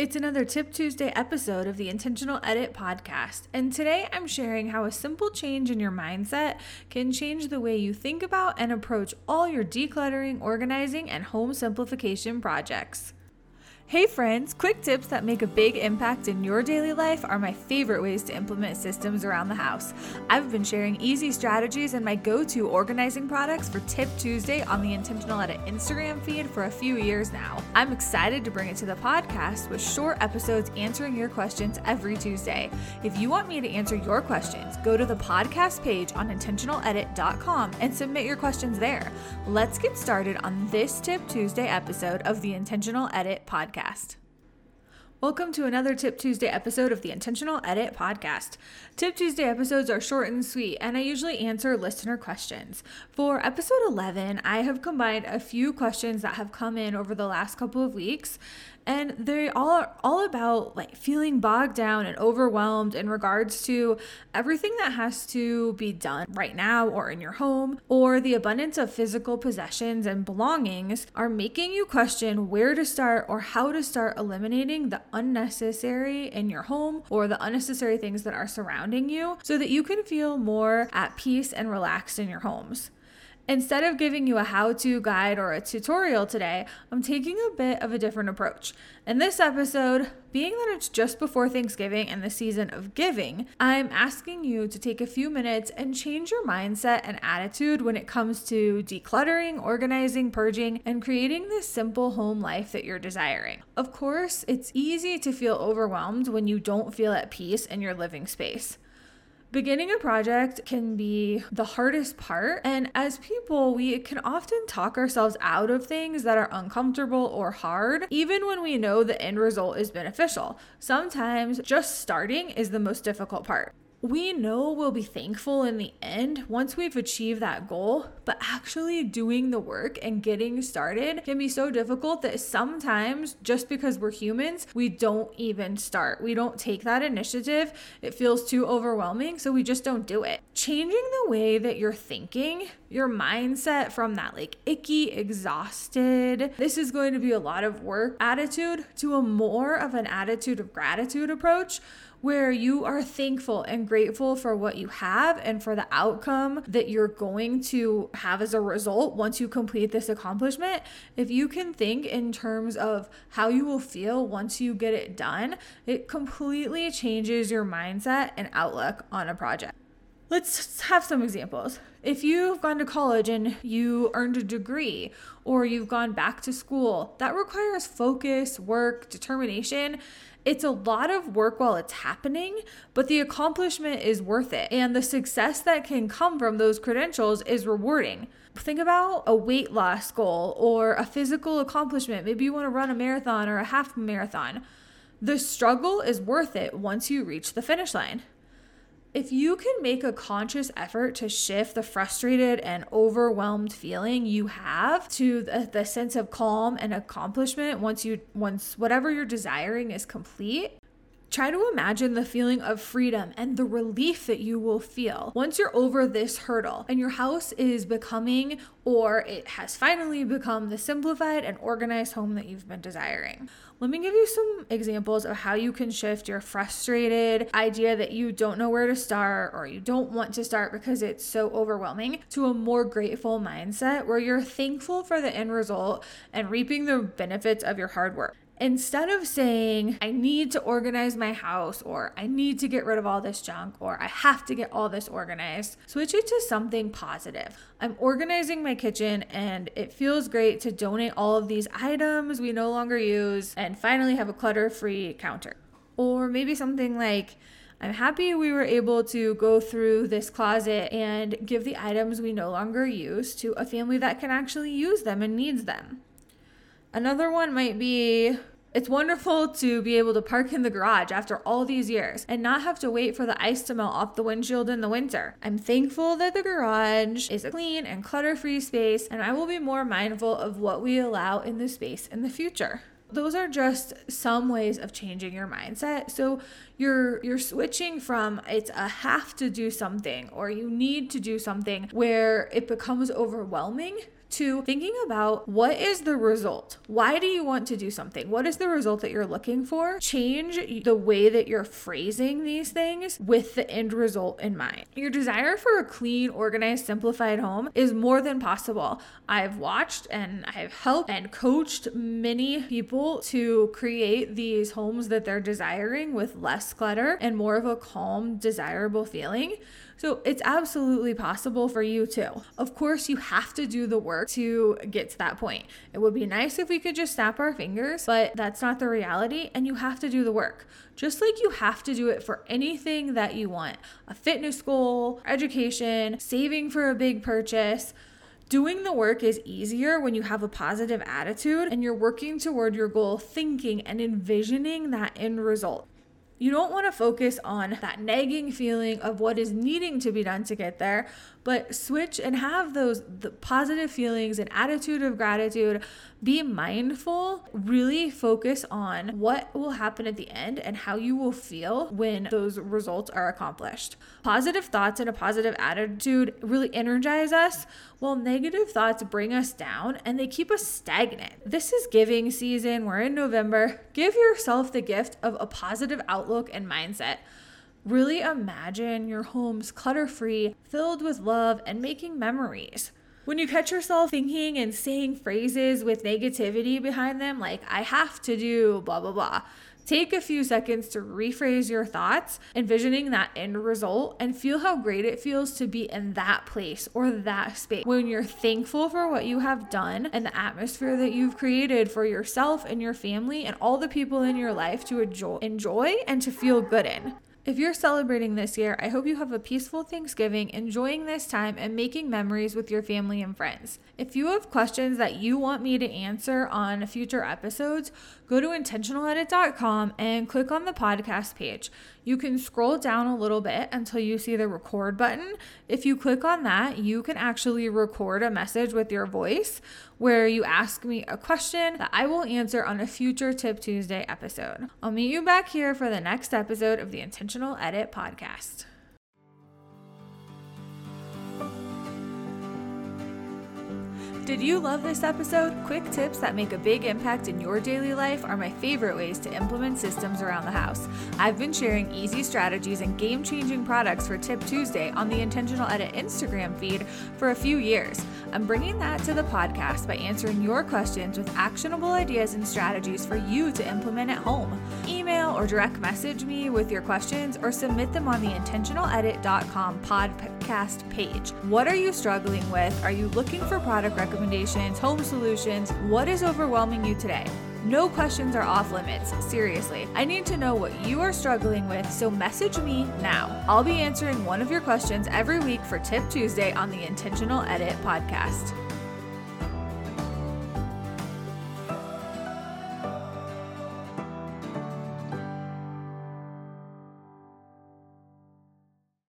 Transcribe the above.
It's another Tip Tuesday episode of the Intentional Edit podcast, and today I'm sharing how a simple change in your mindset can change the way you think about and approach all your decluttering, organizing, and home simplification projects. Hey friends, quick tips that make a big impact in your daily life are my favorite ways to implement systems around the house. I've been sharing easy strategies and my go to organizing products for Tip Tuesday on the Intentional Edit Instagram feed for a few years now. I'm excited to bring it to the podcast with short episodes answering your questions every Tuesday. If you want me to answer your questions, go to the podcast page on intentionaledit.com and submit your questions there. Let's get started on this Tip Tuesday episode of the Intentional Edit podcast podcast. Welcome to another Tip Tuesday episode of the Intentional Edit podcast. Tip Tuesday episodes are short and sweet, and I usually answer listener questions. For episode 11, I have combined a few questions that have come in over the last couple of weeks and they all are all about like feeling bogged down and overwhelmed in regards to everything that has to be done right now or in your home or the abundance of physical possessions and belongings are making you question where to start or how to start eliminating the unnecessary in your home or the unnecessary things that are surrounding you so that you can feel more at peace and relaxed in your homes. Instead of giving you a how to guide or a tutorial today, I'm taking a bit of a different approach. In this episode, being that it's just before Thanksgiving and the season of giving, I'm asking you to take a few minutes and change your mindset and attitude when it comes to decluttering, organizing, purging, and creating this simple home life that you're desiring. Of course, it's easy to feel overwhelmed when you don't feel at peace in your living space. Beginning a project can be the hardest part. And as people, we can often talk ourselves out of things that are uncomfortable or hard, even when we know the end result is beneficial. Sometimes just starting is the most difficult part we know we'll be thankful in the end once we've achieved that goal, but actually doing the work and getting started can be so difficult that sometimes just because we're humans, we don't even start. We don't take that initiative. It feels too overwhelming, so we just don't do it. Changing the way that you're thinking, your mindset from that like icky, exhausted, this is going to be a lot of work attitude to a more of an attitude of gratitude approach where you are thankful and grateful for what you have and for the outcome that you're going to have as a result once you complete this accomplishment. If you can think in terms of how you will feel once you get it done, it completely changes your mindset and outlook on a project. Let's have some examples. If you've gone to college and you earned a degree, or you've gone back to school, that requires focus, work, determination, it's a lot of work while it's happening, but the accomplishment is worth it. And the success that can come from those credentials is rewarding. Think about a weight loss goal or a physical accomplishment. Maybe you want to run a marathon or a half marathon. The struggle is worth it once you reach the finish line if you can make a conscious effort to shift the frustrated and overwhelmed feeling you have to the, the, sense of calm and accomplishment once you once whatever you're desiring is complete Try to imagine the feeling of freedom and the relief that you will feel once you're over this hurdle and your house is becoming or it has finally become the simplified and organized home that you've been desiring. Let me give you some examples of how you can shift your frustrated idea that you don't know where to start or you don't want to start because it's so overwhelming to a more grateful mindset where you're thankful for the end result and reaping the benefits of your hard work instead of saying, I need to organize my house, or I need to get rid of all this junk, or I have to get all this organized, switch it to something positive. I'm organizing my kitchen, and it feels great to donate all of these items we no longer use and finally have a clutter free counter. Or maybe something like, I'm happy we were able to go through this closet and give the items we no longer use to a family that can actually use them and needs them. Another one might be it's wonderful to be able to park in the garage after all these years and not have to wait for the ice to melt off the windshield in the winter. I'm thankful that the garage is a clean and clutter free space, and I will be more mindful of what we allow in the space in the future. Those are just some ways of changing your mindset. So you're you're switching from it's a have to do something or you need to do something where it becomes overwhelming to thinking about what is the result? Why do you want to do something? What is the result that you're looking for? Change the way that you're phrasing these things with the end result in mind. Your desire for a clean, organized, simplified home is more than possible. I've watched and I've helped and coached many people to create these homes that they're desiring with less clutter and more of a calm, desirable feeling. So it's absolutely possible for you too. Of course, you have to do the work to get to that point. It would be nice if we could just snap our fingers, but that's not the reality, and you have to do the work. Just like you have to do it for anything that you want a fitness goal, education, saving for a big purchase. Doing the work is easier when you have a positive attitude and you're working toward your goal, thinking and envisioning that end result. You don't want to focus on that nagging feeling of what is needing to be done to get there, but switch and have those positive feelings and attitude of gratitude. Be mindful, really focus on what will happen at the end and how you will feel when those results are accomplished. Positive thoughts and a positive attitude really energize us, while negative thoughts bring us down and they keep us stagnant. This is giving season. We're in November. Give yourself the gift of a positive outlook and mindset. Really imagine your home's clutter free, filled with love, and making memories. When you catch yourself thinking and saying phrases with negativity behind them, like, I have to do blah, blah, blah, take a few seconds to rephrase your thoughts, envisioning that end result, and feel how great it feels to be in that place or that space. When you're thankful for what you have done and the atmosphere that you've created for yourself and your family and all the people in your life to enjoy, enjoy and to feel good in. If you're celebrating this year, I hope you have a peaceful Thanksgiving, enjoying this time, and making memories with your family and friends. If you have questions that you want me to answer on future episodes, go to intentionaledit.com and click on the podcast page. You can scroll down a little bit until you see the record button. If you click on that, you can actually record a message with your voice where you ask me a question that I will answer on a future Tip Tuesday episode. I'll meet you back here for the next episode of the Intentional Edit podcast. Did you love this episode? Quick tips that make a big impact in your daily life are my favorite ways to implement systems around the house. I've been sharing easy strategies and game changing products for Tip Tuesday on the Intentional Edit Instagram feed for a few years. I'm bringing that to the podcast by answering your questions with actionable ideas and strategies for you to implement at home. Email or direct message me with your questions or submit them on the intentionaledit.com podcast page. What are you struggling with? Are you looking for product recommendations? home solutions. What is overwhelming you today? No questions are off limits. Seriously, I need to know what you are struggling with, so message me now. I'll be answering one of your questions every week for Tip Tuesday on the Intentional Edit podcast.